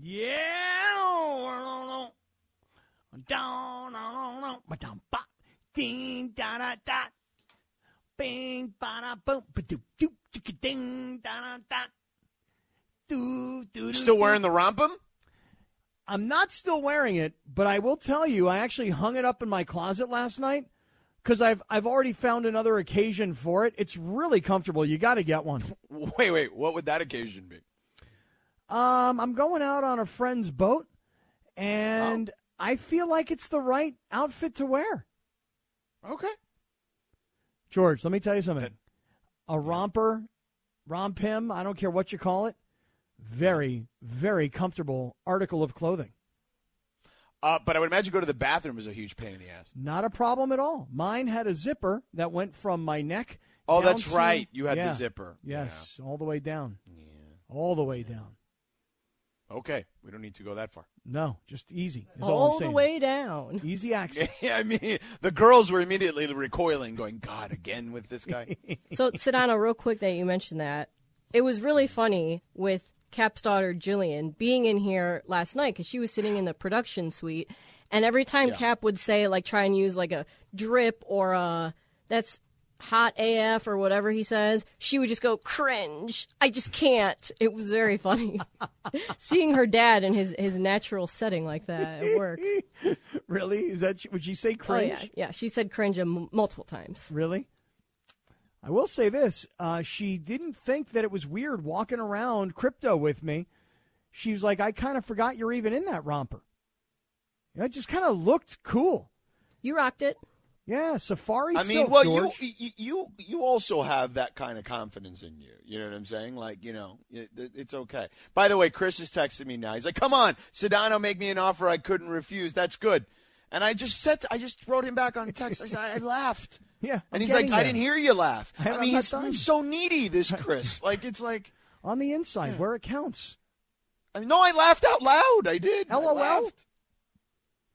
Yeah. Ding da da da. Bing ba da boom. Ba doo doo ding da da da. Do do. Still wearing the romphim? I'm not still wearing it, but I will tell you, I actually hung it up in my closet last night because I've I've already found another occasion for it. It's really comfortable. You got to get one. Wait, wait. What would that occasion be? Um, I'm going out on a friend's boat, and oh. I feel like it's the right outfit to wear. Okay. George, let me tell you something. A romper, romp him, I don't care what you call it, very, very comfortable article of clothing. Uh, but I would imagine go to the bathroom is a huge pain in the ass. Not a problem at all. Mine had a zipper that went from my neck. Oh, that's to, right. You had yeah, the zipper. Yes, yeah. all the way down. Yeah. All the way down. Okay, we don't need to go that far. No, just easy. all, all the way down. Easy access. yeah, I mean, the girls were immediately recoiling, going, "God, again with this guy." so, Sedano, real quick, that you mentioned that it was really funny with Kap's daughter Jillian being in here last night because she was sitting in the production suite, and every time yeah. Kap would say like try and use like a drip or a that's hot AF or whatever he says, she would just go cringe. I just can't. It was very funny seeing her dad in his his natural setting like that at work. really? Is that would she say cringe? Oh, yeah, yeah. She said cringe m- multiple times. Really? I will say this: uh, she didn't think that it was weird walking around crypto with me. She was like, "I kind of forgot you're even in that romper." It just kind of looked cool. You rocked it. Yeah, Safari. I mean, silk, well, you, you you you also have that kind of confidence in you. You know what I'm saying? Like, you know, it, it's okay. By the way, Chris is texting me now. He's like, "Come on, Sedano, make me an offer I couldn't refuse. That's good." And I just said, I just wrote him back on text. I said, I laughed. Yeah, I'm and he's like, there. I didn't hear you laugh. I, I mean, he's, he's, so needy. This Chris, like, it's like on the inside yeah. where it counts. I mean, no, I laughed out loud. I did. LOL.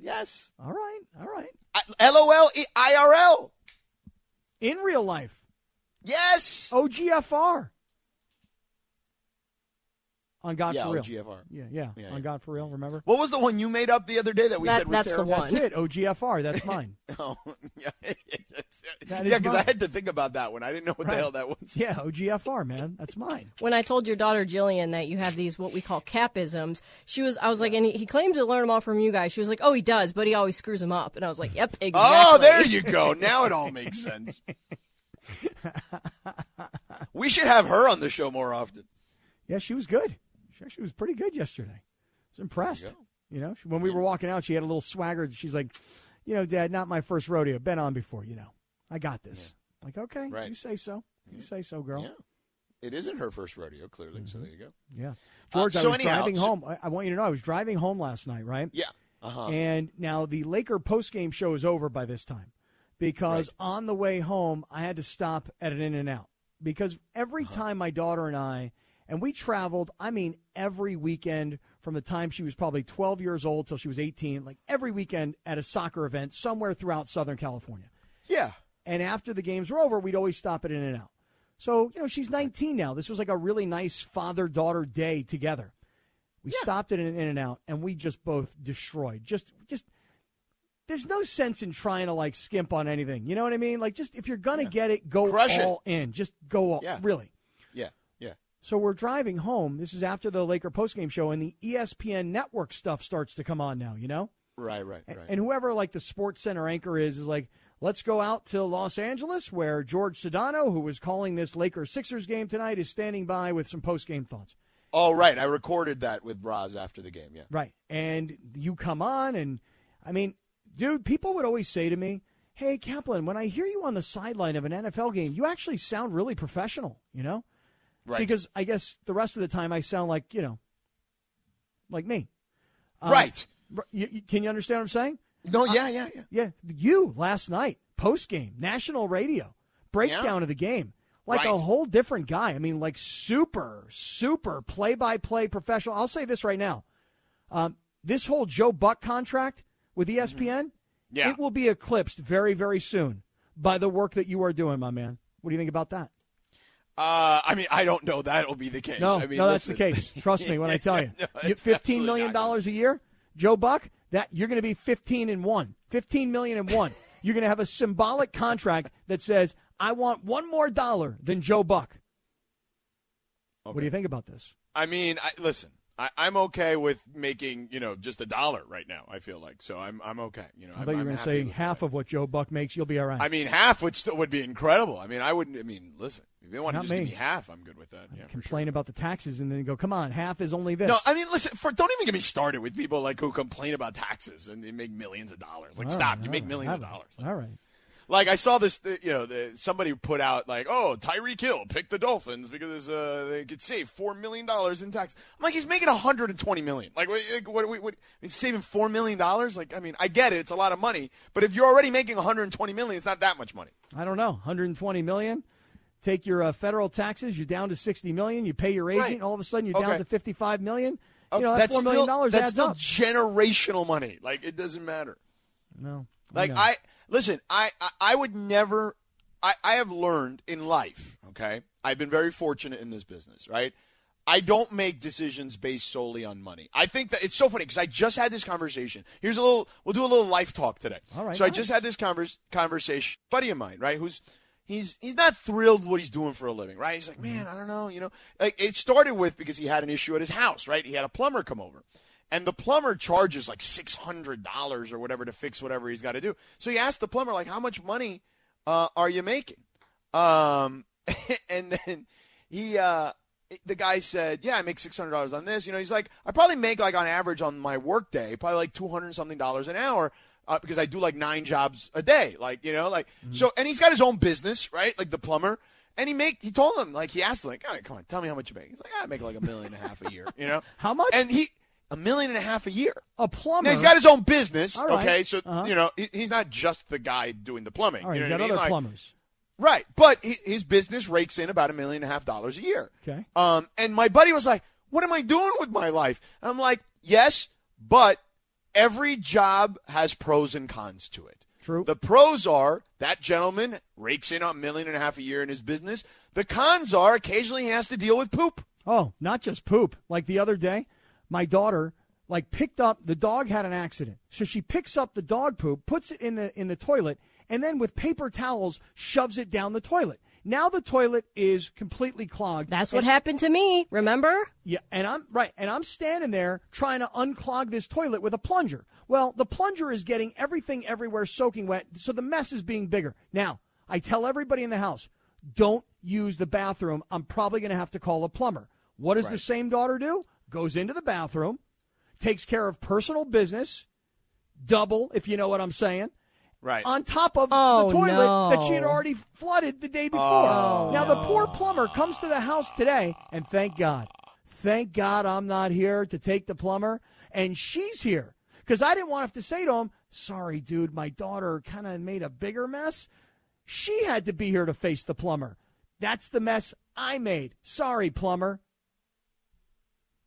Yes. All right. All right. I, LOL IRL. In real life. Yes. OGFR. On God yeah, for Real. OGFR. Yeah, yeah, yeah, On God for Real, remember? What was the one you made up the other day that we that, said was that's terrible? the one. That's it, OGFR. That's mine. oh, yeah. That yeah, because I had to think about that one. I didn't know what right. the hell that was. Yeah, OGFR, man. That's mine. When I told your daughter Jillian that you have these what we call Kapisms, she was I was like, and he, he claims to learn them all from you guys. She was like, oh, he does, but he always screws them up. And I was like, yep, oh, exactly. Oh, there you go. Now it all makes sense. we should have her on the show more often. Yeah, she was good. She actually was pretty good yesterday. I was impressed. You, you know, when we were walking out, she had a little swagger. She's like, you know, Dad, not my first rodeo. Been on before, you know. I got this. Yeah. Like, okay, right. you say so. You yeah. say so, girl. Yeah. It isn't her first rodeo, clearly. Mm-hmm. So there you go. Yeah. George, uh, so I was anyhow, driving so, home. I, I, want you to know I was driving home last night, right? Yeah. Uh-huh. And now the Laker postgame show is over by this time because right. on the way home, I had to stop at an In and Out because every uh-huh. time my daughter and I and we traveled, I mean, every weekend from the time she was probably 12 years old till she was 18, like every weekend at a soccer event somewhere throughout Southern California. Yeah. And after the games were over, we'd always stop at In and Out. So, you know, she's 19 now. This was like a really nice father daughter day together. We yeah. stopped at an In and Out and we just both destroyed. Just, just, there's no sense in trying to like skimp on anything. You know what I mean? Like, just if you're going to yeah. get it, go Crush all it. in. Just go all, yeah. really. So we're driving home. This is after the Laker postgame show, and the ESPN network stuff starts to come on now, you know? Right, right, right. And whoever like the Sports Center anchor is is like, let's go out to Los Angeles, where George Sedano, who was calling this Lakers Sixers game tonight, is standing by with some post game thoughts. Oh, right. I recorded that with Braz after the game. Yeah. Right. And you come on, and I mean, dude, people would always say to me, "Hey, Kaplan, when I hear you on the sideline of an NFL game, you actually sound really professional." You know. Right. Because I guess the rest of the time I sound like, you know, like me. Um, right. You, you, can you understand what I'm saying? No, yeah, yeah, yeah. Yeah, you last night, post game, national radio, breakdown Yeah. of the game. Like a whole different guy. I mean, like super, super play by play professional. I'll say this right now. Um, this whole Joe Buck contract with ESPN, Mm-hmm. Yeah. it will be eclipsed very, very soon by the work that you are doing, my man. What do you think about that? Uh, I mean, I don't know that'll be the case. No, I mean, no, that's the case. Trust me when I tell you. No, Fifteen million dollars a year, Joe Buck. That you're going to be fifteen and one. Fifteen million and one. You're going to have a symbolic contract that says, "I want one more dollar than Joe Buck." What do you think about this? I mean, I, listen, I, I'm okay with making you know just a dollar right now. I feel like so I'm I'm okay. You know, I I'm, thought you were going to say half of what Joe Buck makes. You'll be all right. I mean, half would still would be incredible. I mean, I wouldn't. I mean, listen, if they want to just give me. me half, I'm good with that. Yeah, Complain about the taxes and then go, "Come on, half is only this." No, I mean, listen. For don't even get me started with people like who complain about taxes and they make millions of dollars. Like, All stop! right, you make right, millions of dollars. All right. Like I saw this, you know, the, somebody put out like, "Oh, Tyreek Hill picked the Dolphins because uh, they could save four million dollars in tax." I'm like, he's making 120 million. Like, what? like, what, what, what he's saving four million dollars? Like, I mean, I get it; it's a lot of money. But if you're already making 120 million, it's not that much money. I don't know. 120 million. Take your uh, federal taxes. You're down to 60 million. You pay your agent. Right. All of a sudden, you're down to 55 million. Oh, You know, that that's four million still- dollars That's adds still up. generational money. Like, it doesn't matter. No. Like. I listen, I, I I would never. I I have learned in life. Okay, I've been very fortunate in this business. Right. I don't make decisions based solely on money. I think that it's so funny because I just had this conversation. Here's a little. We'll do a little life talk today. All right, So I just had this convers- conversation. Buddy of mine, right? Who's he's he's not thrilled what he's doing for a living, right? He's like, mm-hmm. man, I don't know, you know. Like it started with because he had an issue at his house, right? He had a plumber come over. And the plumber charges like six hundred dollars or whatever to fix whatever he's got to do. So he asked the plumber, like, how much money uh, are you making? Um, and then he, uh, the guy said, yeah, I make six hundred dollars on this. You know, he's like, I probably make like on average on my work day, probably like two hundred something dollars an hour. Uh, because I do like nine jobs a day, like you know, like so, and he's got his own business, right? Like the plumber, and he make he told him like he asked him like, all right, come on, tell me how much you make. He's like, I make like a million and a half a year, you know, How much? and he a million and a half a year. a plumber. Now he's got his own business, right. okay? So Uh-huh. you know he, he's not just the guy doing the plumbing. Right, you he's know got what I other? Like- plumbers. right? But he, his business rakes in about a million and a half dollars a year. Okay. Um, and my buddy was like, "What am I doing with my life?" I'm like, "Yes, but every job has pros and cons to it." True. The pros are that gentleman rakes in a million and a half a year in his business. The cons are occasionally he has to deal with poop. Oh, not just poop. Like the other day, my daughter like picked up the dog had an accident. So she picks up the dog poop, puts it in the in the toilet, and then with paper towels shoves it down the toilet. Now the toilet is completely clogged. That's what happened to me. Remember? Yeah, and I'm right, and I'm standing there trying to unclog this toilet with a plunger. Well, the plunger is getting everything everywhere soaking wet, so the mess is being bigger. Now, I tell everybody in the house, don't use the bathroom. I'm probably going to have to call a plumber. What does the same daughter do? Goes into the bathroom, takes care of personal business, double, if you know what I'm saying. Right. On top of Oh, the toilet that she had already flooded the day before. Oh, now, the poor plumber comes to the house today, and thank God. Thank God I'm not here to take the plumber, and she's here. Because I didn't want to have to say to him, sorry, dude, my daughter kind of made a bigger mess. She had to be here to face the plumber. That's the mess I made. Sorry, plumber.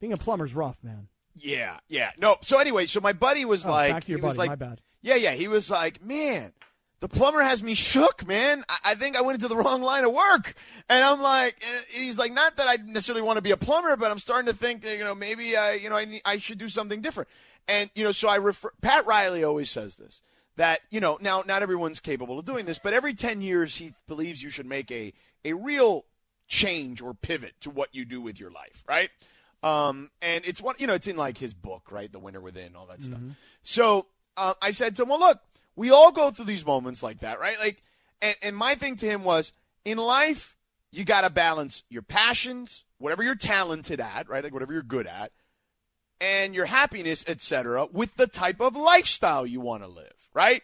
Being a plumber's rough, man. Yeah, yeah. No. So anyway, so my buddy was Oh, like, back to your he was buddy. like, My bad. Yeah, yeah. He was like, man, the plumber has me shook, man. I, I think I went into the wrong line of work. And I'm like, and he's like, not that I necessarily want to be a plumber, but I'm starting to think, you know, maybe I, you know, I, need, I should do something different. And you know, so I refer. Pat Riley always says this that you know now not everyone's capable of doing this, but every ten years he believes you should make a a real change or pivot to what you do with your life, right? Um, and it's one, you know, it's in like his book, right? The Winner Within, all that stuff. So uh, I said to him, well, look, we all go through these moments like that, right? Like, and, and my thing to him was, in life, you got to balance your passions, whatever you're talented at, right? Like whatever you're good at, and your happiness, etc., with the type of lifestyle you want to live, right?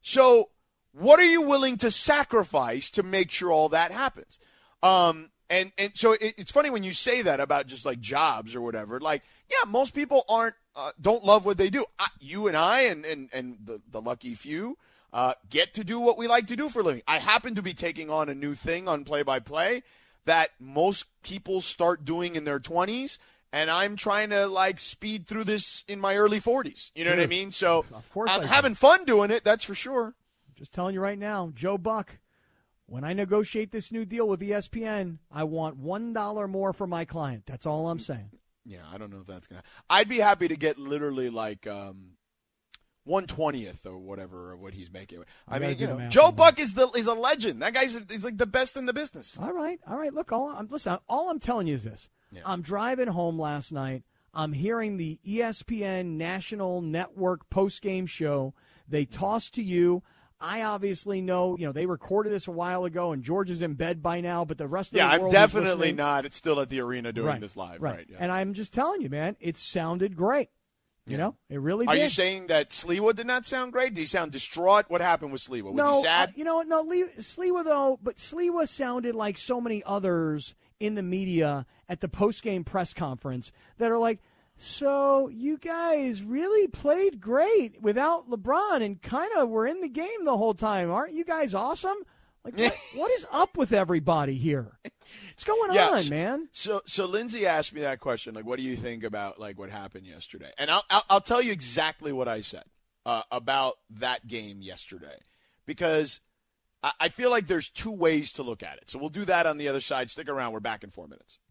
So, what are you willing to sacrifice to make sure all that happens? Um, and and so it, it's funny when you say that about just like jobs or whatever, like yeah, most people aren't uh, don't love what they do. I, you and I and and and the the lucky few uh, get to do what we like to do for a living. I happen to be taking on a new thing on play by play that most people start doing in their 20s and I'm trying to like speed through this in my early 40s. You know what I mean? So Of course I'm having fun doing it, that's for sure. Just telling you right now, Joe Buck. When I negotiate this new deal with ESPN, I want one dollar more for my client. That's all I'm saying. Yeah, I don't know if that's gonna. I'd be happy to get literally like um, one twentieth or whatever of what he's making. I, I mean, you know, Joe. Buck is the is a legend. That guy's he's like the best in the business. All right, all right. Look, all I'm listen. All I'm telling you is this: I'm driving home last night. I'm hearing the ESPN National Network post game show. They toss to you. I obviously know, you know, they recorded this a while ago, and George is in bed by now. But the rest of Yeah, the I'm definitely not. It's still at the arena doing right, this live, right? right? yeah. And I'm just telling you, man, it sounded great. You know, it really Are did. you saying that Sliwa did not sound great? Did he sound distraught? What happened with Sliwa? Was no, he sad? uh, you know? No, Le- Sliwa though, but Sliwa sounded like so many others in the media at the post game press conference that are like, "So you guys really played great without LeBron and kind of were in the game the whole time, aren't you guys awesome?" Like, what, what is up with everybody here? What's going Yeah, on, so- man? So, so Lindsay asked me that question, like, what do you think about like what happened yesterday? And I'll I'll, I'll tell you exactly what I said uh, about that game yesterday, because I, I feel like there's two ways to look at it. So we'll do that on the other side. Stick around. We're back in four minutes.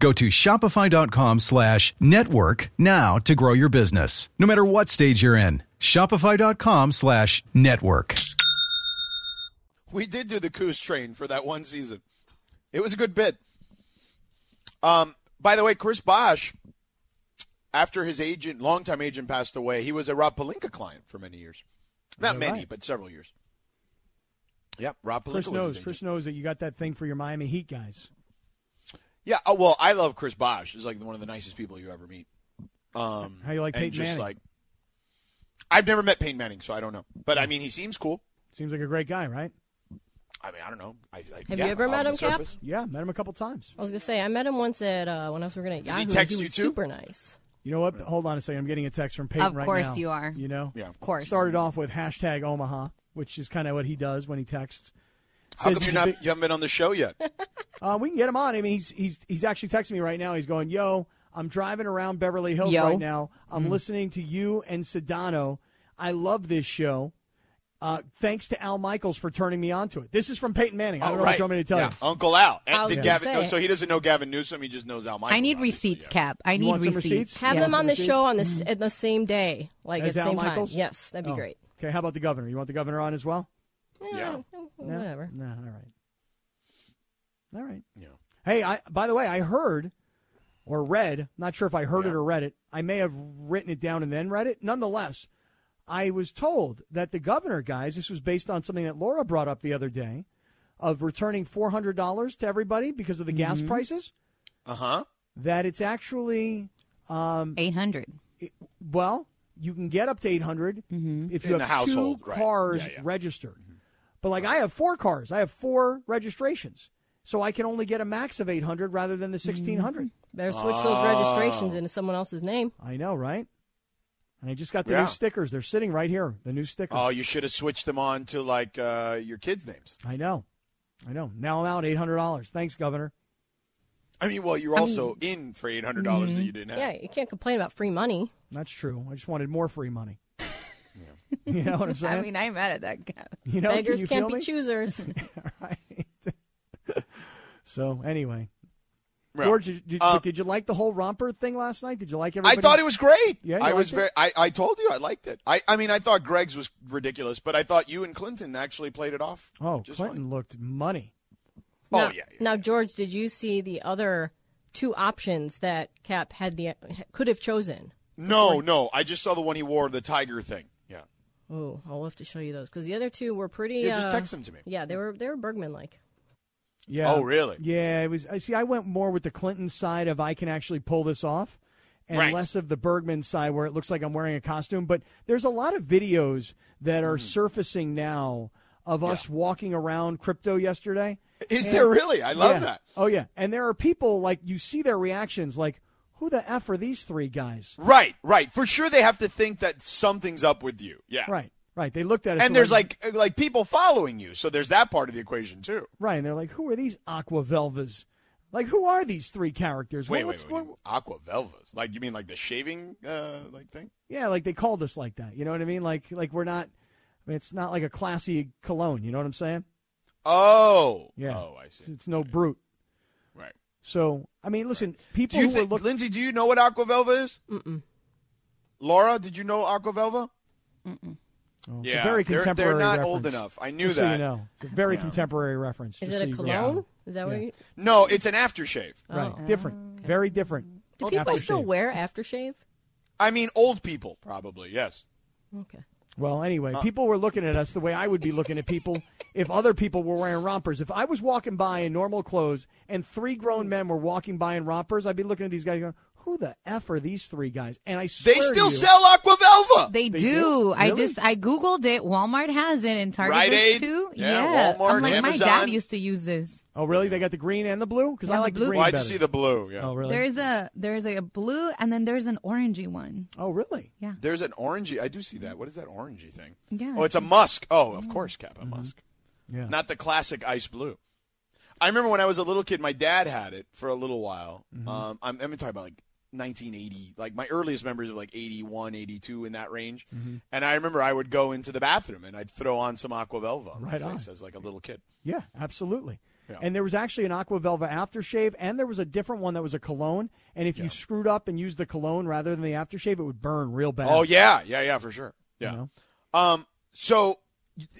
Go to shopify.com slash network now to grow your business, no matter what stage you're in. Shopify.com slash network. We did do the Coos train for that one season. It was a good bit. Um, by the way, Chris Bosh, after his agent, longtime agent, passed away, he was a Rob Pelinka client for many years. Not that many, right? but several years. Yep, Rob Pelinka Chris was knows. his agent. Chris knows that you got that thing for your Miami Heat guys. Yeah, oh, well, I love Chris Bosh. He's like one of the nicest people you ever meet. Um, How you like and Peyton just Manning? like, I've never met Peyton Manning, so I don't know. But I mean, he seems cool. Seems like a great guy, right? I mean, I don't know. I, I, Have yeah, you ever met him, Kap? surface. Yeah, met him a couple times. I was gonna say I met him once at uh, when I was working at Does he Yahoo. text was you too? super nice. You know what? Hold on a second. I'm getting a text from Peyton Of right course you are. You know? Yeah. Of course. Started off with hashtag Omaha, which is kind of what he does when he texts. How come you're not? You haven't been on the show yet. Uh, we can get him on. I mean, he's he's he's actually texting me right now. He's going, "Yo, I'm driving around Beverly Hills Yo. right now. I'm listening to you and Sedano. I love this show. Uh, thanks to Al Michaels for turning me on to it. This is from Peyton Manning. I don't oh, know right. what you want me to tell yeah. you. Uncle Al. And did Gavin, say. oh, so he doesn't know Gavin Newsom. He just knows Al Michaels. I need receipts, yeah. Kap. I need receipts. receipts? Have Yeah. them on the Some show on the receipts? s- at the same day, like As at the Al same Michaels? time. Yes, that'd be Oh. great. Okay, how about the governor? You want the governor on as well? Yeah. No? Whatever. No, all right. All right. Yeah. Hey, I by the way, I heard or read, not sure if I heard it or read it. I may have written it down and then read it. Nonetheless, I was told that the governor, guys, this was based on something that Laura brought up the other day of returning $400 to everybody because of the gas mm-hmm. prices, Uh huh. that it's actually um, Eight hundred. well, you can get up to 800 mm-hmm. if you In have the household, two right. cars Yeah, yeah. registered. But like I have four cars, I have four registrations. So I can only get a max of 800 rather than the 1600. Better switch those registrations into someone else's name. I know, right? And I just got the Yeah. new stickers. They're sitting right here. The new stickers. Oh, you should have switched them on to like uh, your kids' names. I know. I know. Now I'm out $800. Thanks, Governor. I mean, well, you're also in for eight hundred dollars that you didn't have. Yeah, you can't complain about free money. That's true. I just wanted more free money. you know what I'm saying? I mean, I'm mad at that Kap. you know, Beggars can you can't be me? choosers. right. so anyway, Yeah. George, did, did, Uh, but did you like the whole romper thing last night? Did you like everybody? I thought it was great. Yeah, I was liked very. I, I told you I liked it. I, I mean, I thought Greg's was ridiculous, but I thought you and Clinton actually played it off. Oh, just Clinton looked money. Fine. now, Oh yeah. yeah. Now, George, did you see the other two options that Kap had the could have chosen? No, no. I just saw the one he wore, the tiger thing. Yeah. Oh, I'll have to show you those because the other two were pretty. Yeah, just uh, text them to me. Yeah, they were they were Bergman like. Yeah. Oh, really? Yeah, it was. I see. I went more with the Clinton side of I can actually pull this off, and Right. less of the Bergman side where it looks like I'm wearing a costume. But there's a lot of videos that Mm. are surfacing now of us walking around crypto yesterday. Is And- there really? I love Yeah. that. Oh yeah, and there are people like you see their reactions like, "Who the f are these three guys?" Right, right. For sure, they have to think that something's up with you. Yeah. Right, right. They looked at us And there's like like people following you, so there's that part of the equation too. right, and they're like, "Who are these Aqua Velvas? Like, who are these three characters? Wait, What- wait, what's- wait. what- Aqua Velvas. Like you mean like the shaving uh like thing? Yeah, like they called us like that. You know what I mean? Like like we're not. I mean, it's not like a classy cologne. You know what I'm saying? Oh. Yeah. Oh, I see. It's, it's no Brut. Right. So I mean, listen, Do people you who were think, looking. Lindsay? Do you know what Aquavelva is? Mm-mm. Laura, did you know Aqua Velva? Oh, it's a Yeah, very they're- contemporary. they're not reference, old enough. I knew just so that. you know, it's a very contemporary reference. Is it a you cologne? know. Is that what? You, No, it's an aftershave. Oh. Right, Oh. different, very different. do people still wear aftershave? I mean, old people probably. Yes. Okay. Well, anyway, uh, people were looking at us the way I would be looking at people if other people were wearing rompers. If I was walking by in normal clothes and three grown men were walking by in rompers, I'd be looking at these guys going, "Who the f are these three guys?" And I swear They to still you- sell Aquavelva. They, They do. do? I Really? just I googled it. Walmart has it, and Target Rite does Aid? too. Yeah, Walmart, I'm like my Amazon. dad used to use this. Oh, really? They got the green and the blue? Because Yeah, I the like the blue. green Why'd you better. see the blue? Yeah. Oh, really? There's a there's a blue and then there's an orangey one. oh, really? Yeah. There's an orangey. I do see that. What is that orangey thing? Yeah. Oh, it's a musk. Oh, of course, Kap, a mm-hmm. musk. Yeah. Not the classic ice blue. I remember when I was a little kid, my dad had it for a little while. Mm-hmm. Um, I'm, I'm talking about like 1980, like my earliest memories of like 81, 82 in that range. Mm-hmm. And I remember I would go into the bathroom and I'd throw on some Aqua Velva on Right my on. face as like a little kid. Yeah, absolutely. Yeah. And there was actually an Aqua Velva aftershave, and there was a different one that was a cologne. And if you screwed up and used the cologne rather than the aftershave, it would burn real bad. Oh yeah, yeah, yeah, for sure. Yeah. You know? Um. So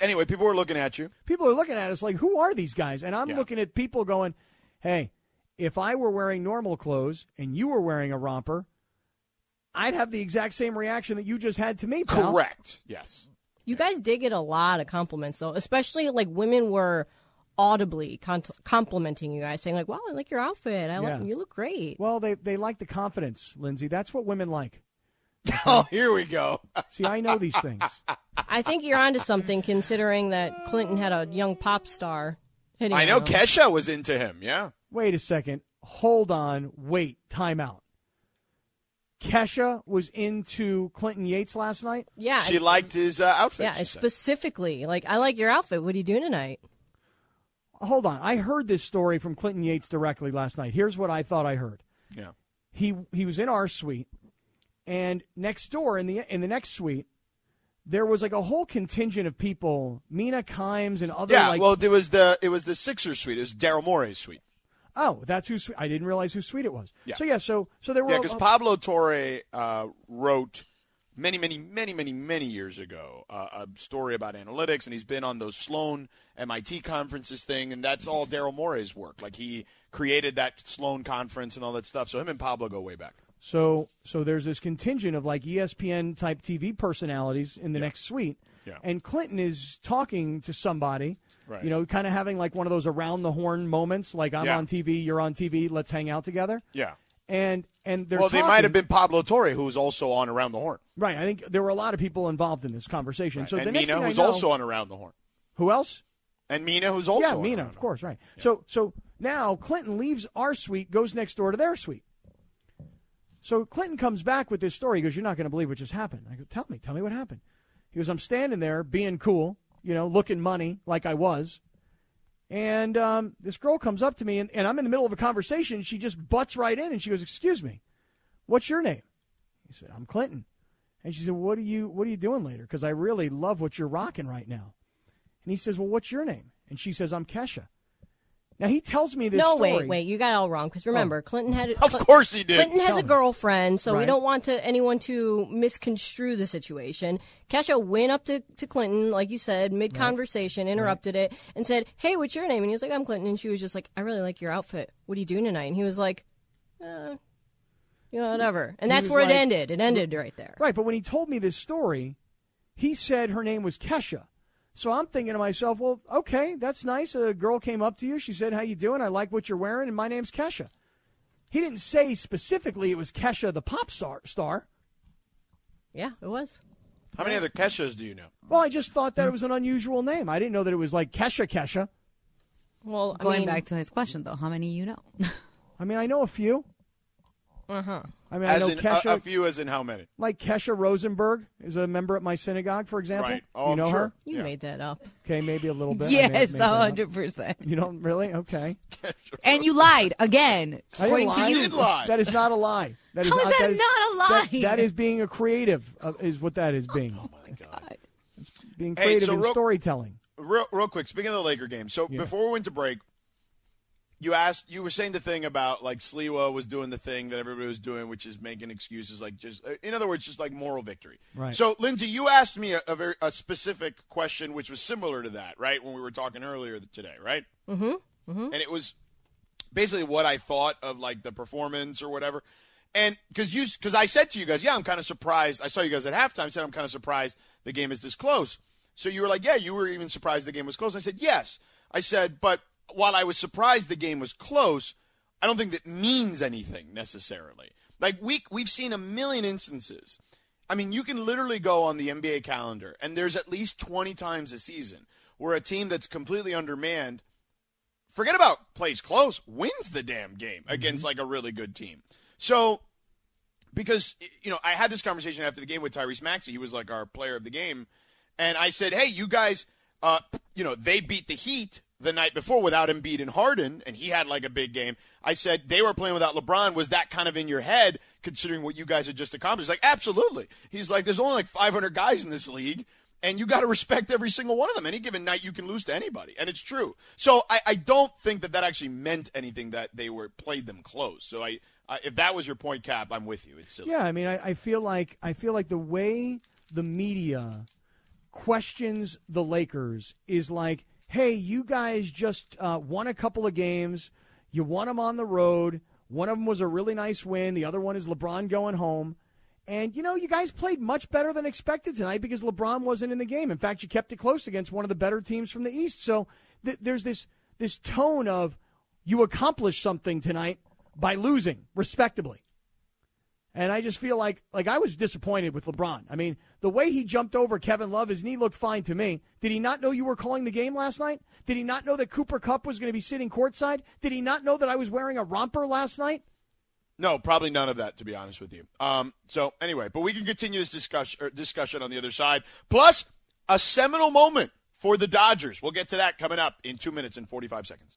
anyway, people were looking at you. People are looking at us like, who are these guys? And I'm Yeah. looking at people going, hey, if I were wearing normal clothes and you were wearing a romper, I'd have the exact same reaction that you just had to me, pal. Correct. Yes. You guys did get a lot of compliments though, especially like women were audibly con- complimenting you guys, saying like, "Wow, I like your outfit. I like you look great." Well, they, they like the confidence, Lindsay. That's what women like. Oh, here we go. See, I know these things. I think you're onto something, considering that Clinton had a young pop star. Hitting I know him. Kesha was into him. Yeah. Wait a second. Hold on. Wait. Time out. Kesha was into Clinton Yates last night. Yeah, She liked his uh, outfit. yeah, she said. specifically. Like, I like your outfit. What are you doing tonight? Hold on. I heard this story from Clinton Yates directly last night. Here's what I thought I heard. yeah. He he was in our suite, and next door in the in the next suite, there was like a whole contingent of people, Mina Kimes and other Yeah. like. well, it was the it was the Sixers suite. It was Daryl Morey's suite. oh, that's who. I didn't realize who suite it was. Yeah. So yeah. So so there were. Yeah, because Pablo Torre uh, wrote many, many, many, many, many years ago uh, a story about analytics, and he's been on those Sloan MIT conferences thing, and that's all Daryl Morey's work. Like he created that Sloan conference and all that stuff. So him and Pablo go way back. So so there's this contingent of like ESPN type TV personalities in the next suite. Yeah. And Clinton is talking to somebody, Right. you know, kind of having like one of those around the horn moments, like I'm Yeah. on TV, you're on TV, let's hang out together. Yeah. And and they're well, they might have been Pablo Torre, who was also on Around the Horn. right. I think there were a lot of people involved in this conversation. So and the next Mina, thing who's know- also on Around the Horn. who else? And Mina, who's also yeah, Mina, of course, right. So so now Clinton leaves our suite, goes next door to their suite. So Clinton comes back with this story. He goes, "You're not going to believe what just happened." I go, "Tell me, tell me what happened." He goes, "I'm standing there being cool, you know, looking money like I was." And um, this girl comes up to me, and, and I'm in the middle of a conversation. She just butts right in, and she goes, "Excuse me, what's your name?" He said, "I'm Clinton." And she said, "What are you What are you doing later? Because I really love what you're rocking right now." And he says, "Well, what's your name?" And she says, "I'm Kesha." Now he tells me this no, story. wait, wait. You got it all wrong. Because remember, Clinton had. Of course he did. Clinton has Tell a girlfriend, so we don't want to anyone to misconstrue the situation. Kesha went up to, to Clinton, like you said, mid conversation, interrupted it, and said, "Hey, what's your name?" And he was like, "I'm Clinton." And she was just like, "I really like your outfit. What are you doing tonight?" And he was like, uh, you know, whatever. And He that's where like- it ended. It ended right there. Right, but when he told me this story, he said her name was Kesha. So I'm thinking to myself, well, okay, that's nice. A girl came up to you. She said, "How you doing? I like what you're wearing, and my name's Kesha." He didn't say specifically it was Kesha, the pop star. star. Yeah, it was. How many other Keshas do you know? Well, I just thought that it was an unusual name. I didn't know that it was like Kesha Kesha. Well, I Going mean, back to his question, though, how many you know? I mean, I know a few. Uh huh. I mean, I know in Kesha, a, a few, as in how many? like Kesha Rosenberg is a member at my synagogue, for example. Right. Oh, you know sure. her? You Yeah. made that up. Okay, maybe a little bit. Yes, made- made a hundred percent. You don't really? Okay. And you lied again, I didn't according lie. to I you. did lie. That is not a lie. That How is uh, that is- not a that- lie? that is being a creative, uh, is what that is being. Oh my God. Being Hey, creative so in real- storytelling. Real, real quick, speaking of the Laker game, so before we went to break, you asked, you were saying the thing about like Sliwa was doing the thing that everybody was doing, which is making excuses, like just, uh, in other words, just like moral victory. Right. So, Lindsay, you asked me a, a very a specific question, which was similar to that, right? When we were talking earlier today, right? Mm-hmm. And it was basically what I thought of like the performance or whatever. And because you, because I said to you guys, yeah, I'm kind of surprised. I saw you guys at halftime. Said I'm kind of surprised the game is this close. So you were like, yeah, you were even surprised the game was close. I said yes. I said, but while I was surprised the game was close, I don't think that means anything necessarily. Like we we've seen a million instances. I mean, you can literally go on the NBA calendar, and there's at least 20 times a season where a team that's completely undermanned forget about plays close, wins the damn game against like a really good team. So, because you know, I had this conversation after the game with Tyrese Maxey. He was like our player of the game, and I said, "Hey, you guys, uh, you know, they beat the Heat the night before without Embiid and Harden, and he had like a big game." I said they were playing without LeBron. Was that kind of in your head, considering what you guys had just accomplished? Like, absolutely. He's like, "There's only like 500 guys in this league." and you got to respect every single one of them. Any given night, you can lose to anybody, and it's true. So I, I don't think that that actually meant anything that they were played them close. So I, I if that was your point, Kap, I'm with you. It's silly. Yeah, I mean, I, I feel like I feel like the way the media questions the Lakers is like, hey, you guys just uh, won a couple of games. You won them on the road. One of them was a really nice win. The other one is LeBron going home. And, you know, you guys played much better than expected tonight because LeBron wasn't in the game. In fact, you kept it close against one of the better teams from the East. So th- there's this, this tone of you accomplished something tonight by losing respectably. And I just feel like like I was disappointed with LeBron. I mean, the way he jumped over Kevin Love, his knee looked fine to me. Did he not know you were calling the game last night? Did he not know that Cooper Kupp was going to be sitting courtside? Did he not know that I was wearing a romper last night? No, probably none of that, to be honest with you. Um, so anyway, but we can continue this discussion er, discussion on the other side. Plus, a seminal moment for the Dodgers. We'll get to that coming up in two minutes and forty five seconds.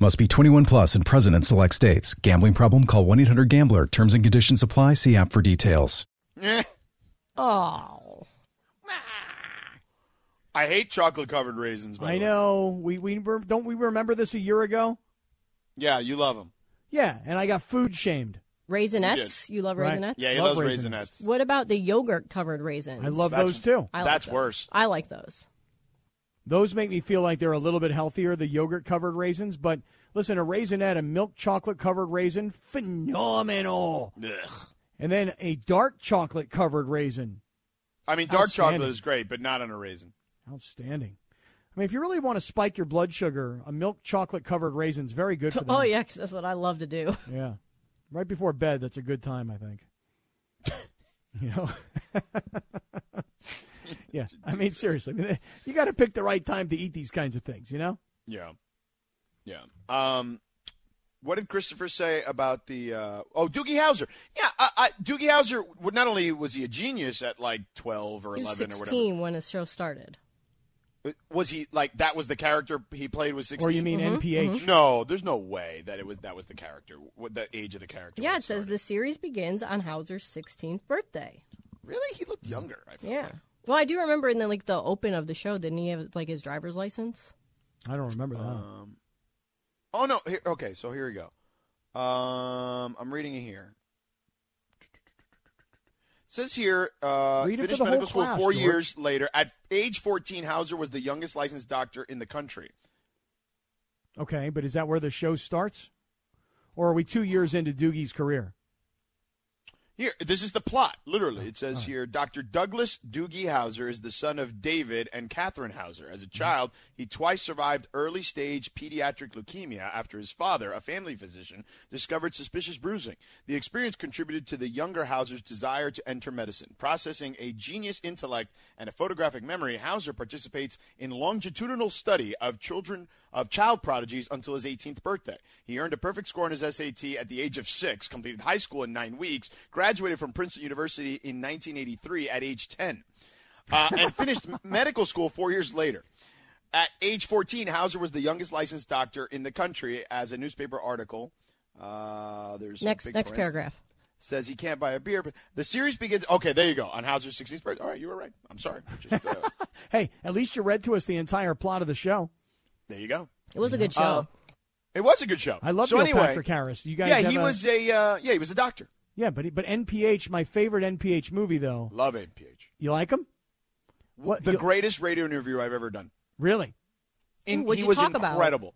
Must be 21 plus and present in select states. Gambling problem? Call 1 800 Gambler. Terms and conditions apply. See app for details. Oh. I hate chocolate covered raisins. By I the way. know. We we re- don't we remember this a year ago? Yeah, you love them. Yeah, and I got food shamed. Raisinets? You love Right. raisinets? Yeah, he Love loves raisins. raisinets. What about the yogurt covered raisins? I love That's- those too. I like That's those. worse. I like those. Those make me feel like they're a little bit healthier, the yogurt covered raisins. But listen, a raisinette, a milk chocolate covered raisin, phenomenal. Ugh. And then a dark chocolate covered raisin, I mean, dark chocolate is great, but not on a raisin. outstanding. I mean, if you really want to spike your blood sugar, a milk chocolate covered raisin's very good for that. Oh yeah, 'cause that's what I love to do. Yeah. Right before bed, that's a good time, I think. you know? yeah. I mean, seriously. I mean, you got to pick the right time to eat these kinds of things, you know? Yeah, yeah. Um, what did Christopher say about the? Uh, oh, Doogie Howser. Yeah, I, I, Doogie Howser. Not only was he a genius at like twelve or He was eleven or whatever, 16 when the show started. was he like that? Was the character he played was sixteen? Or you mean NPH? No, there's no way that it was that was the character. What the age of the character? Yeah, when it says the series begins on Howser's 16th birthday. Really, he looked younger. I felt Yeah. like. Well, I do remember in the like the open of the show, didn't he have like his driver's license? I don't remember that. Um, oh no. Here, okay, so here we go. Um, I'm reading it here. It says here, uh, Read it finished medical school class, four George. years later. At age 14, Howser was the youngest licensed doctor in the country. okay, but is that where the show starts? Or are we two years into Doogie's career? Here, this is the plot. Literally, oh, it says here: Dr. Douglas Doogie Howser is the son of David and Catherine Howser. As a mm-hmm. child, he twice survived early-stage pediatric leukemia after his father, a family physician, discovered suspicious bruising. The experience contributed to the younger Howser's desire to enter medicine. Processing a genius intellect and a photographic memory, Howser participates in longitudinal study of children of child prodigies until his 18th birthday. He earned a perfect score on his SAT at the age of six, completed high school in nine weeks, graduated from Princeton University in 1983 at age 10, uh, and finished medical school four years later. At age 14, Howser was the youngest licensed doctor in the country, as a newspaper article. Uh, there's Next next paragraph. says he can't buy a beer. But the series begins. Okay, there you go. On Howser's 16th birthday. All right, you were right. I'm sorry. Just, uh, Hey, at least you read to us the entire plot of the show. There you go. It was a good show. Uh, it was a good show. I love so Neil anyway, Patrick Harris. You guys yeah, he a- was a uh, yeah, he was a doctor. Yeah, but but NPH, my favorite NPH movie though. Love NPH. You like him? What The you- greatest radio interview I've ever done. Really? In, he you was talk about? incredible.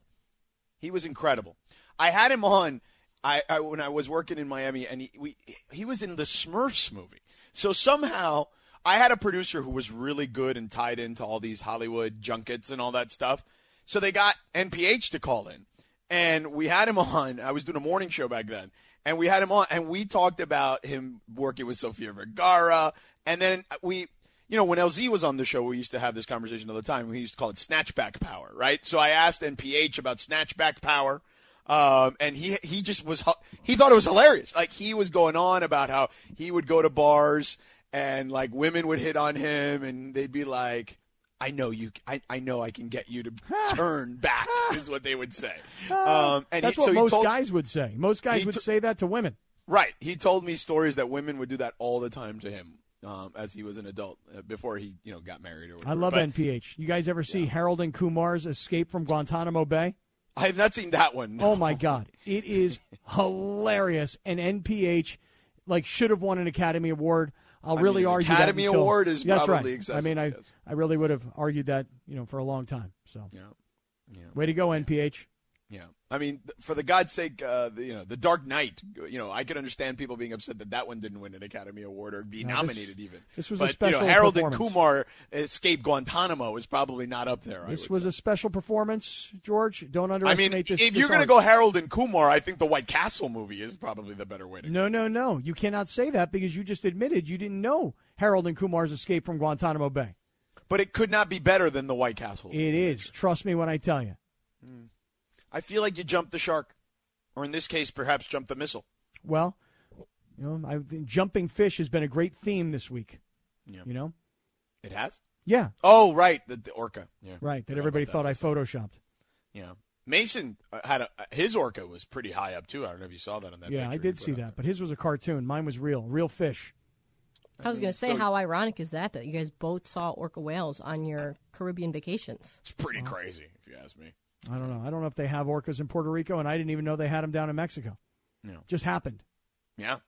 He was incredible. I had him on. I, I when I was working in Miami, and he we he was in the Smurfs movie. So somehow I had a producer who was really good and tied into all these Hollywood junkets and all that stuff. So they got NPH to call in, and we had him on. I was doing a morning show back then, and we had him on, and we talked about him working with Sofia Vergara, and then we you know, when LZ was on the show, we used to have this conversation all the time. We used to call it snatchback power, right? So I asked NPH about snatchback power, um, and he he just was he thought it was hilarious. Like he was going on about how he would go to bars and like women would hit on him, and they'd be like. I know you. I, I know I can get you to turn back. Is what they would say. Um, and That's he, what so most told- guys would say. Most guys would t- say that to women. Right. He told me stories that women would do that all the time to him um, as he was an adult uh, before he, you know, got married or whatever. I love But NPH. You guys ever see Harold and Kumar's Escape from Guantanamo Bay? I have not seen that one. no. Oh my God, it is hilarious. And NPH like should have won an Academy Award. I'll I really mean, an argue Academy that until- Award is That's probably right. excessive, I mean, I yes. I really would have argued that you know for a long time. So Yeah. Yeah. way to go, NPH. Yeah. I mean, for the God's sake, uh, the, you know, The Dark Knight. You know, I could understand people being upset that that one didn't win an Academy Award or be No, this- nominated even. this was a special You know, Harold and. Kumar escape Guantanamo is probably not up there. I This was say. a special performance, George. Don't I underestimate mean, this. if this you're going to go Harold and Kumar, I think the White Castle movie is probably the better way to go. No, no, no. You cannot say that because you just admitted you didn't know Harold and Kumar's Escape from Guantanamo Bay. But it could not be better than the White Castle. It is. Trust me when I tell you. I feel like you jumped the shark, or in this case, perhaps jumped the missile. Well, you know, I jumping fish has been a great theme this week. Yeah. You know, It has. yeah, Oh, right, the, the orca. Yeah, right. That Forgot everybody about thought I for a second. photoshopped. Yeah, Mason uh, had a his orca was pretty high up too. I don't know if you saw that on that. Yeah, I did see that, but his was a cartoon. Mine was real, real fish. I was going to say, so- how ironic is that that you guys both saw orca whales on your Caribbean vacations? It's pretty crazy, if you ask me. I don't know. I don't know if they have orcas in Puerto Rico, and I didn't even know they had them down in Mexico. Yeah. Just happened. Yeah.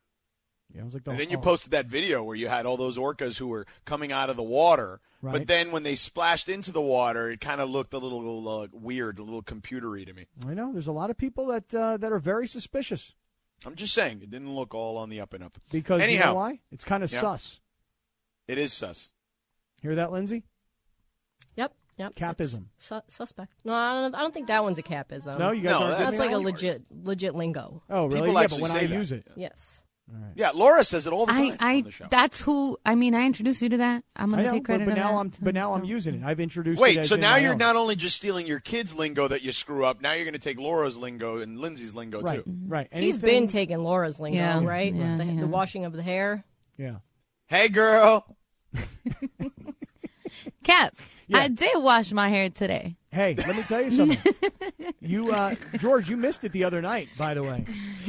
Yeah, I was like, the, And then you oh, posted that video where you had all those orcas who were coming out of the water, Right. but then when they splashed into the water, it kind of looked a little uh, weird, a little computery to me. I know there's a lot of people that uh, that are very suspicious I'm just saying, it didn't look all on the up and up. because anyhow, you know why? It's kind of Yeah. sus. it is sus. Hear that, Lindsay? Yep. Yep. Kapism. Su- suspect. No, I don't, I don't think that one's a Kapism. No, you guys No, aren't. that- That's me like a legit legit lingo. Oh, really? People yeah, but actually when say I that. use it, Yes. Yeah, Laura says it all the time I, on the show. that's who. I mean, I introduced you to that. I'm I gonna know. take But, credit. but of now that, I'm, but now I'm using it. I've introduced. it Wait, as so in now my you're own. not only just stealing your kids' lingo that you screw up. Now you're going to take Laura's lingo and Lindsay's lingo right, too. right. Mm-hmm. He's been taking Laura's lingo, Yeah, right? yeah, the, he the washing of the hair. Yeah. Hey, girl. Kap. Yeah. I did wash my hair today. Hey, let me tell you something. you, uh, George, you missed it the other night. By the way,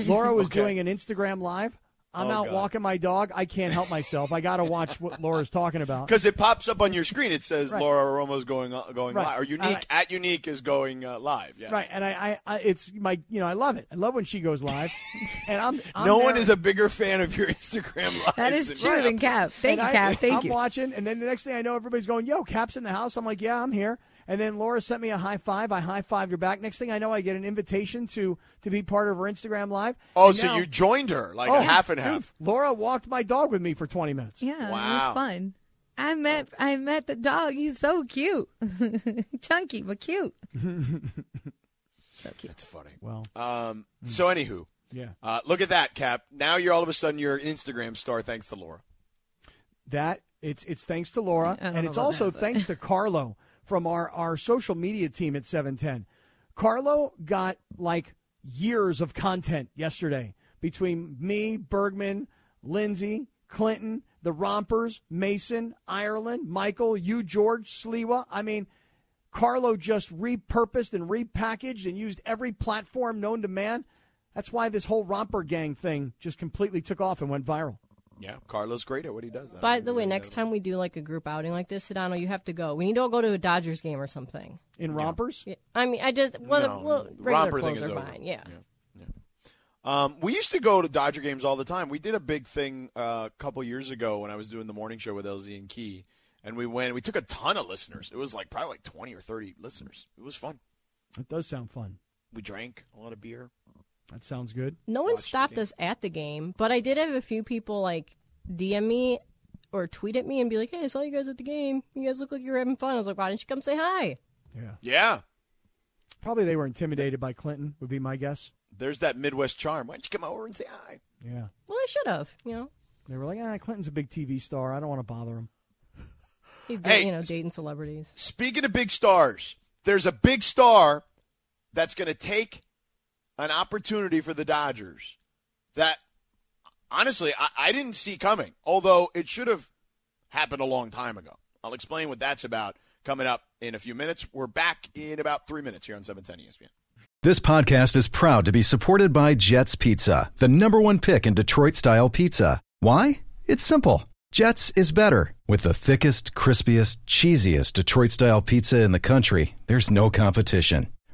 Laura was Okay. doing an Instagram live. I'm Oh, out God. walking my dog. I can't help myself. I got to watch what Laura's talking about. Because it pops up on your screen. It says Right. Laura Romo's going uh, going Right. live. Or Unique at Unique is going uh, live. Yeah. Right, and I, I, I, it's my, you know, I love it. I love when she goes live, and I'm. I'm no one is a bigger fan of your Instagram live. That is true. Than Kap. Thank and you, I, Kap. Thank you. I'm watching, and then the next thing I know, everybody's going, "Yo, Kap's in the house." I'm like, "Yeah, I'm here." And then Laura sent me a high five. I high fived her back. Next thing I know, I get an invitation to to be part of her Instagram live. Oh, And so now- you joined her like Oh, a half and half. Laura walked my dog with me for 20 minutes. Yeah, it was fun. I met I met the dog. He's so cute, chunky but cute. so cute. That's funny. Well, Um, so anywho, yeah, uh, look at that, Kap. Now you're all of a sudden you're an Instagram star thanks to Laura. that it's it's thanks to Laura, and it's also that, but- thanks to Carlo from our our social media team at 710. Carlo got like years of content yesterday between me, Bergman, Lindsay, Clinton, the Rompers, Mason, Ireland, Michael, you, George, Sliwa. I mean, Carlo just repurposed and repackaged and used every platform known to man. That's why this whole Romper Gang thing just completely took off and went viral. Yeah, Carlos great at what he does. By the way, next time we do like a group outing like this, Sedano, you have to go. We need to go to a Dodgers game or something. In Rompers? Yeah, I mean, I just well, No, well the regular romper thing clothes is are over. fine. Yeah. Um, we used to go to Dodger games all the time. We did a big thing uh, a couple years ago when I was doing the morning show with LZ and Key, and we went. We took a ton of listeners. It was like probably like twenty or thirty listeners. It was fun. It does sound fun. We drank a lot of beer. That sounds good. No one Watch stopped us at the game, but I did have a few people like DM me or tweet at me and be like, "Hey, I saw you guys at the game. You guys look like you're having fun." I was like, "Why didn't you come say hi?" Yeah. Yeah, Probably they were intimidated by Clinton, would be my guess. there's that Midwest charm. Why don't you come over and say hi? Yeah. Well, I should have. You know, They were like, ah, Clinton's a big TV star. I don't want to bother him. he's Hey. you know dating celebrities. Speaking of big stars, there's a big star that's going to take an opportunity for the Dodgers that honestly I, I didn't see coming, although it should have happened a long time ago. I'll explain what that's about coming up in a few minutes. We're back in about three minutes here on E 710 ESPN. This podcast is proud to be supported by Jets Pizza, the number one pick in Detroit style pizza. Why? It's simple. Jets is better. With the thickest, crispiest, cheesiest Detroit style pizza in the country, there's no competition.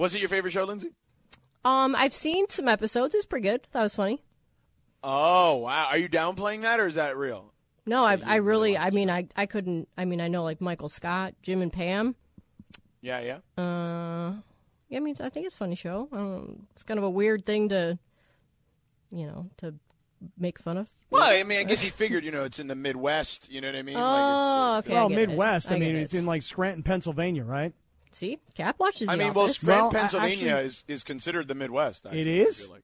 Was it your favorite show, Lindsay? Um, I've seen some episodes. It's pretty good. That was funny. Oh, wow. Are you downplaying that or is that real? No, I, I really, I mean, I, I couldn't. I mean, I know like Michael Scott, Jim and Pam. Yeah, yeah. Uh, yeah, I mean, I think it's a funny show. Um, it's kind of a weird thing to, you know, to make fun of. Well, I mean, I guess he figured, you know, it's in the Midwest. You know what I mean? Oh, like it's, okay. I well, it. Midwest. I, I mean, it. it's in like Scranton, Pennsylvania, right? See, Kap watches I The mean, well, Office. Scranton, Well, Pennsylvania actually- is, is considered the Midwest. actually, It I is? feel like.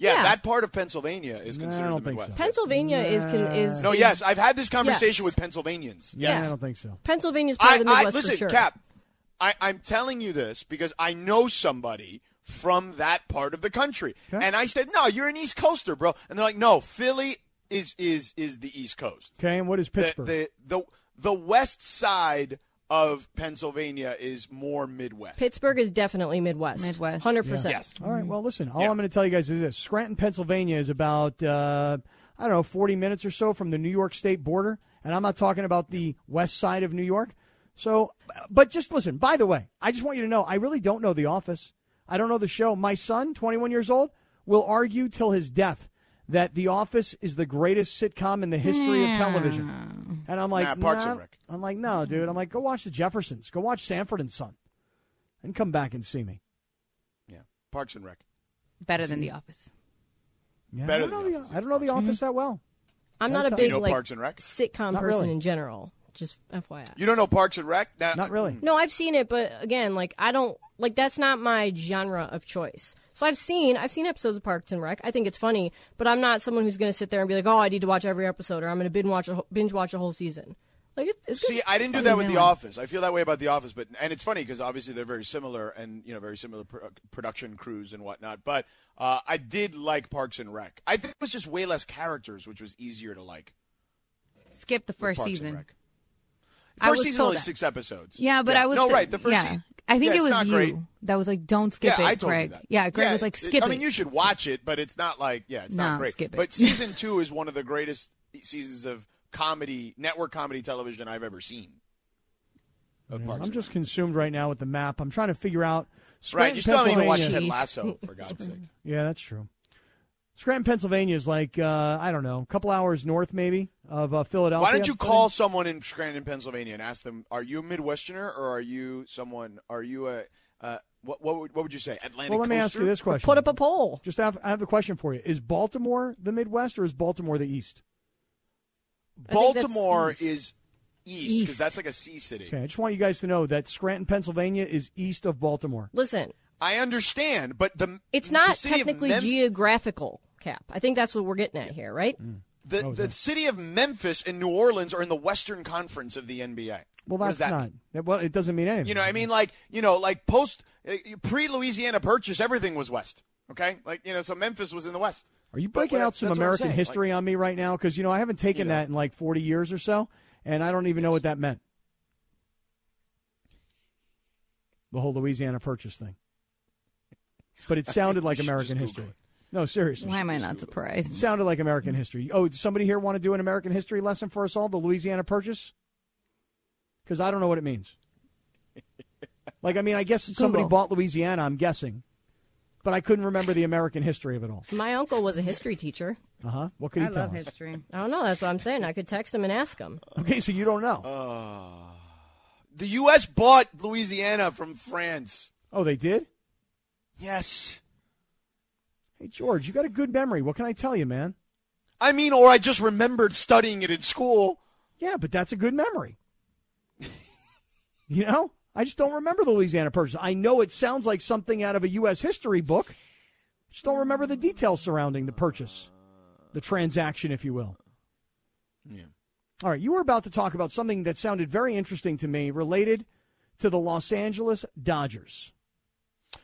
Yeah, Yeah. that part of Pennsylvania is No, I considered don't the Midwest. so. Pennsylvania is con- is No, is- yes, I've had this conversation Yes. with Pennsylvanians. Yeah, Yeah. I don't think so. Pennsylvania's part I, of the I Midwest listen, for sure. Kap. I, I'm telling you this because I know somebody from that part of the country, Okay. and I said, "No, you're an East Coaster, bro." And they're like, "No, Philly is is is the East Coast. Okay, and what is The Pittsburgh? the the, the west side of Pennsylvania is more Midwest." Pittsburgh is definitely Midwest. Midwest. hundred percent. Yes. All right. Well, listen. All Yeah. I'm going to tell you guys is this: Scranton, Pennsylvania, is about uh, I don't know, 40 minutes or so from the New York State border, and I'm not talking about the west side of New York. So, but just listen. By the way, I just want you to know I really don't know The Office. I don't know the show. My son, 21 years old, will argue till his death that The Office is the greatest sitcom in the history of television. And I'm like, Nah, Parks and nah. Rec. I'm like, no, dude. I'm like, go watch The Jeffersons. Go watch Sanford and Son, and come back and see me. Yeah, Parks and Rec. Better than The Office. Yeah, Better I don't know than the, The Office. I don't know The Office that well. I'm not a big You know like Parks and Rec? sitcom Not person really. in general. Just FYI. You don't know Parks and Rec? Now, Not really. No, I've seen it, but again, like I don't like that's not my genre of choice. So I've seen I've seen episodes of Parks and Rec. I think it's funny, but I'm not someone who's going to sit there and be like, "Oh, I need to watch every episode," or "I'm going to binge watch a, whole- binge watch a whole season." Like it, it's good. See, I didn't do that with The. Office. I feel that way about The Office, but and it's funny because obviously they're very similar and you know very similar pro- production crews and whatnot. But uh, I did like Parks and Rec. I think it was just way less characters, which was easier to like. Skip the first season. Rec. I First was season told only that. six episodes. Yeah, but I was no right. The first yeah. season. I think Yeah, it was you great. that was like, "Don't skip yeah, it, I told Greg." you that. Yeah, Greg was like, it- "Skip I mean, you should watch it, but it's not like yeah, it's not No, great. skip it. But season two is one of the greatest seasons of comedy, network comedy television I've ever seen. Of Parks I'm and just consumed right now with the map. I'm trying to figure out. right. You Scranton, still haven't even watched Pennsylvania- Ted Lasso, for God's sake. Yeah, that's true. Scranton, Pennsylvania is like uh, I don't know, a couple hours north maybe of uh, Philadelphia. Why don't you call someone in Scranton, Pennsylvania, and ask them: Are you a Midwesterner or are you someone? Are you a uh, what? What would, what would you say? Atlantic Well, let me ask you this question. Put up a poll. Just have, I have a question for you. Is Baltimore the Midwest or is Baltimore the East? I think that's Baltimore east. is east because that's like a sea city. Okay, I just want you guys to know that Scranton, Pennsylvania is east of Baltimore. Listen, I understand, but the it's not city of technically Memphis- geographical, Kap. I think that's what we're getting at here, right? Mm. The, oh, the city of Memphis and New Orleans are in the Western Conference of the NBA. Well, that's that not. mean? Well, it doesn't mean anything. You know, I mean, like you know, like post eh, pre Louisiana Purchase, everything was West. Okay, like you know, so Memphis was in the West. Are you breaking out some that's what I'm American saying, history on me right now? Because you know I haven't taken You know. that in like 40 years or so, and I don't even know what that meant. The whole Louisiana Purchase thing. But it sounded like American history. No, seriously. Why am I not surprised? It surprised? sounded like American history. Oh, does somebody here want to do an American history lesson for us all? The Louisiana Purchase? Because I don't know what it means. Like, I mean, I guess somebody bought Louisiana, I'm guessing. But I couldn't remember the American history of it all. My uncle was a history teacher. Uh huh. What could he tell? I tell love us? history. I don't know. That's what I'm saying. I could text him and ask him. Okay, so you don't know. Uh, The U.S. bought Louisiana from France. oh, they did? Yes, Hey, George, you got a good memory. What can I tell you, man? I mean, or I just remembered studying it in school. Yeah, but that's a good memory. you know? I just don't remember the Louisiana Purchase. I know it sounds like something out of a U.S. history book. Just don't remember the details surrounding the purchase, the transaction, if you will. Yeah. All right, you were about to talk about something that sounded very interesting to me related to the Los Angeles Dodgers.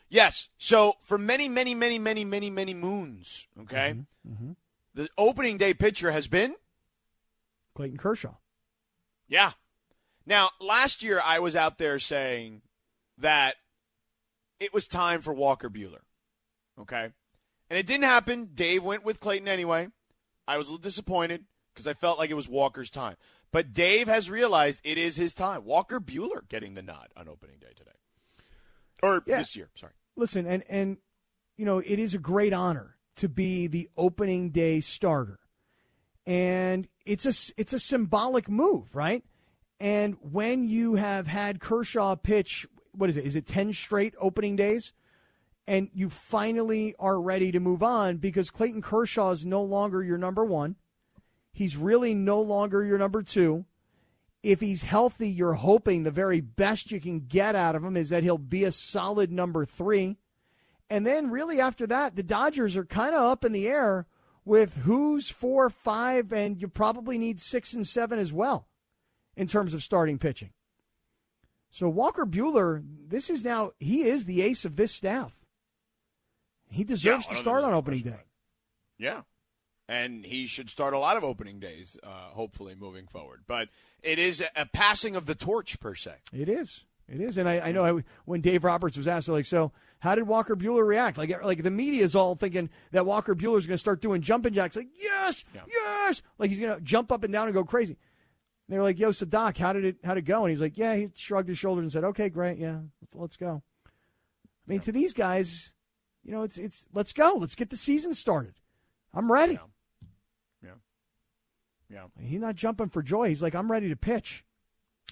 Yes. So for many, many, many, many, many, many moons, okay, mm-hmm, mm-hmm. the opening day pitcher has been Clayton Kershaw. Yeah. Now, last year I was out there saying that it was time for Walker Buehler. Okay? And it didn't happen. Dave went with Clayton anyway. I was a little disappointed because I felt like it was Walker's time. But Dave has realized it is his time. Walker Buehler getting the nod on opening day today. Or Yeah. this year, sorry. listen, and and you know, it is a great honor to be the opening day starter, and it's a it's a symbolic move, right? And when you have had Kershaw pitch, what is it? Is it ten straight opening days? And you finally are ready to move on because Clayton Kershaw is no longer your number one. He's really no longer your number two. If he's healthy, you're hoping the very best you can get out of him is that he'll be a solid number three. And then, really, after that, the Dodgers are kind of up in the air with who's four, five, and you probably need six and seven as well in terms of starting pitching. So, Walker Buehler, this is now, he is the ace of this staff. He deserves Yeah, to start on opening day. Yeah. And he should start a lot of opening days, uh, hopefully, moving forward. But it is a, passing of the torch, per se. It is. It is. And I, I know I, when Dave Roberts was asked, like, so how did Walker Buehler react? Like, like the media is all thinking that Walker Buehler is going to start doing jumping jacks. Like, yes, Yeah. yes. Like he's going to jump up and down and go crazy. They were like, "Yo, so Doc, how did it how did it go?" And he's like, "Yeah." He shrugged his shoulders and said, "Okay, great, yeah, let's, let's go." I mean, to these guys, you know, it's it's let's go, let's get the season started. I'm ready. Yeah. Yeah. He's not jumping for joy. He's like, I'm ready to pitch.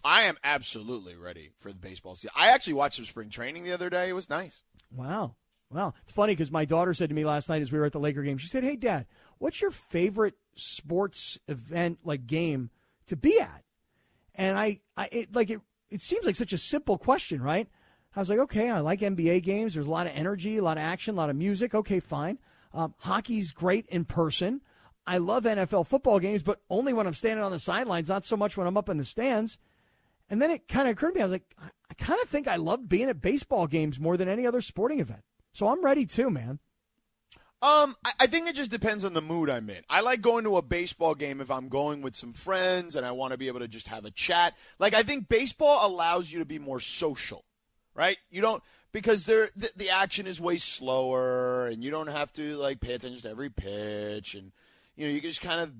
I am absolutely ready for the baseball season. I actually watched some spring training the other day. It was nice. Wow. Well, it's funny because my daughter said to me last night as we were at the Laker game, she said, Hey, Dad, what's your favorite sports event, like game, to be at? And I, I it, like, it, it seems like such a simple question, right? I was like, okay, I like NBA games. There's a lot of energy, a lot of action, a lot of music. Okay, fine. Um, hockey's great in person. I love NFL football games, but only when I'm standing on the sidelines, not so much when I'm up in the stands. And then it kind of occurred to me, I was like, I kind of think I love being at baseball games more than any other sporting event. So I'm ready too, man. Um, I, I think it just depends on the mood I'm in. I like going to a baseball game if I'm going with some friends and I want to be able to just have a chat. Like I think baseball allows you to be more social, right? You don't because the, the action is way slower and you don't have to like pay attention to every pitch and you know you can just kind of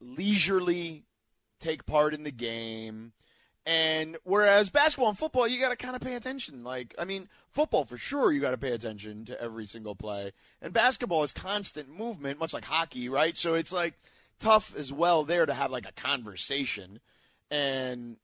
leisurely take part in the game. And whereas basketball and football, you got to kind of pay attention. Like, I mean, football for sure, you got to pay attention to every single play. And basketball is constant movement, much like hockey, right? So it's like tough as well there to have like a conversation. And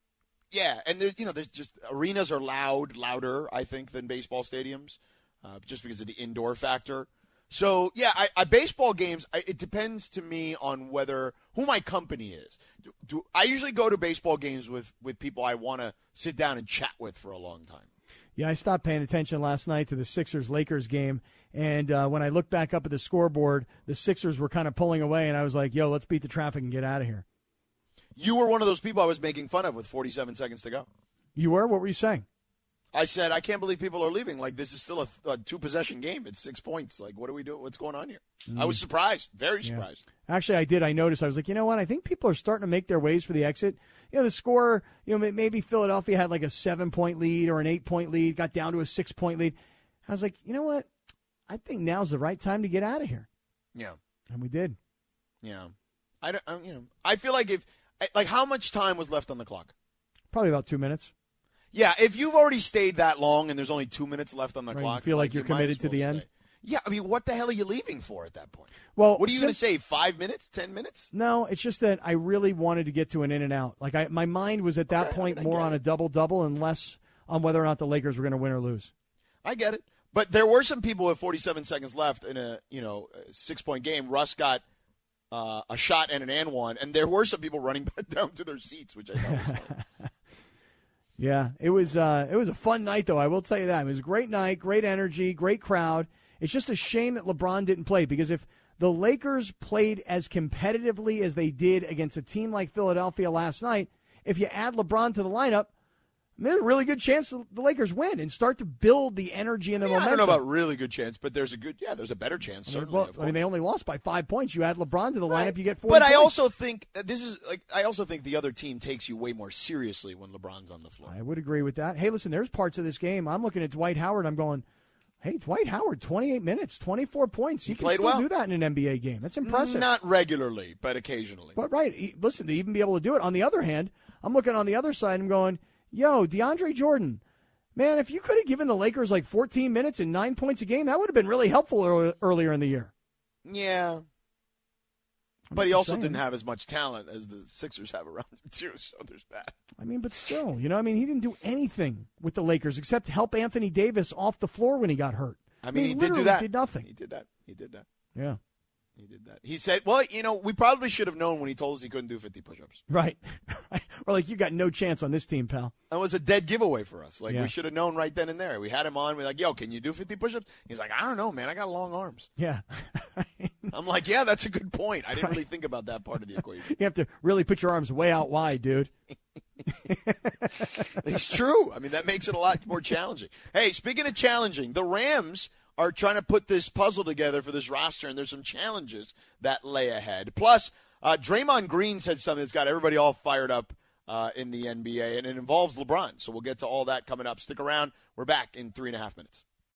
yeah, and there's you know there's just arenas are loud, louder I think than baseball stadiums, uh, just because of the indoor factor. So yeah, I, I baseball games. I, it depends to me on whether who my company is. Do, do, I usually go to baseball games with with people I want to sit down and chat with for a long time. Yeah, I stopped paying attention last night to the Sixers Lakers game, and uh, when I looked back up at the scoreboard, the Sixers were kind of pulling away, and I was like, "Yo, let's beat the traffic and get out of here." You were one of those people I was making fun of with 47 seconds to go. You were. What were you saying? I said, I can't believe people are leaving. Like, this is still a, a two possession game. It's six points. Like, what are we doing? What's going on here? Mm. I was surprised, very surprised. Yeah. Actually, I did. I noticed. I was like, you know what? I think people are starting to make their ways for the exit. You know, the score, you know, maybe Philadelphia had like a seven point lead or an eight point lead, got down to a six point lead. I was like, you know what? I think now's the right time to get out of here. Yeah. And we did. Yeah. I don't, I, you know, I feel like if, like, how much time was left on the clock? Probably about two minutes. Yeah, if you've already stayed that long and there's only two minutes left on the right, clock, you feel like, like you're you committed well to the stay. end. Yeah, I mean, what the hell are you leaving for at that point? Well, what are you going to say? Five minutes? Ten minutes? No, it's just that I really wanted to get to an in and out. Like I, my mind was at that Okay, point I mean, more on a double double and less on whether or not the Lakers were going to win or lose. I get it, but there were some people with 47 seconds left in a you know six point game. Russ got uh, a shot and an and one, and there were some people running back down to their seats, which I thought was. Yeah, it was uh, it was a fun night though. I will tell you that it was a great night, great energy, great crowd. It's just a shame that LeBron didn't play because if the Lakers played as competitively as they did against a team like Philadelphia last night, if you add LeBron to the lineup, there's a really good chance the Lakers win and start to build the energy and the Yeah, I momentum. don't know about really good chance, but there's a good yeah, there's a better chance certainly. well, of I mean, they only lost by five points. You add LeBron to the lineup, you get four. But I also think uh, this is like I also think the other team takes you way more seriously when LeBron's on the floor. I would agree with that. Hey, listen, there's parts of this game. I'm looking at Dwight Howard. I'm going, hey, Dwight Howard, 28 minutes, 24 points. You He can still well. do that in an NBA game. That's impressive. Not regularly, but occasionally. But right, listen, to even be able to do it. On the other hand, I'm looking on the other side. I'm going, yo, DeAndre Jordan. Man, if you could have given the Lakers like 14 minutes and nine points a game, that would have been really helpful ear- earlier in the year. Yeah. But he also saying. didn't have as much talent as the Sixers have around him too, so there's that. I mean, but still, you know, I mean, he didn't do anything with the Lakers except help Anthony Davis off the floor when he got hurt. I mean, he did do that. Did nothing. He did that. He did that. Yeah. He did that. He said, "Well, you know, we probably should have known when he told us he couldn't do 50 push-ups. Right. We're like, you got no chance on this team, pal. That was a dead giveaway for us. Like Yeah. we should have known right then and there. We had him on. We're like, "Yo, can you do 50 push-ups?" He's like, "I don't know, man. I got long arms." Yeah. I'm like, "Yeah, that's a good point. I didn't really think about that part of the equation." You have to really put your arms way out wide, dude. It's true. I mean, that makes it a lot more challenging. Hey, speaking of challenging, the Rams are trying to put this puzzle together for this roster, and there's some challenges that lay ahead. Plus, uh, Draymond Green said something that's got everybody all fired up uh, in the NBA, and it involves LeBron. So we'll get to all that coming up. Stick around. We're back in three and a half minutes.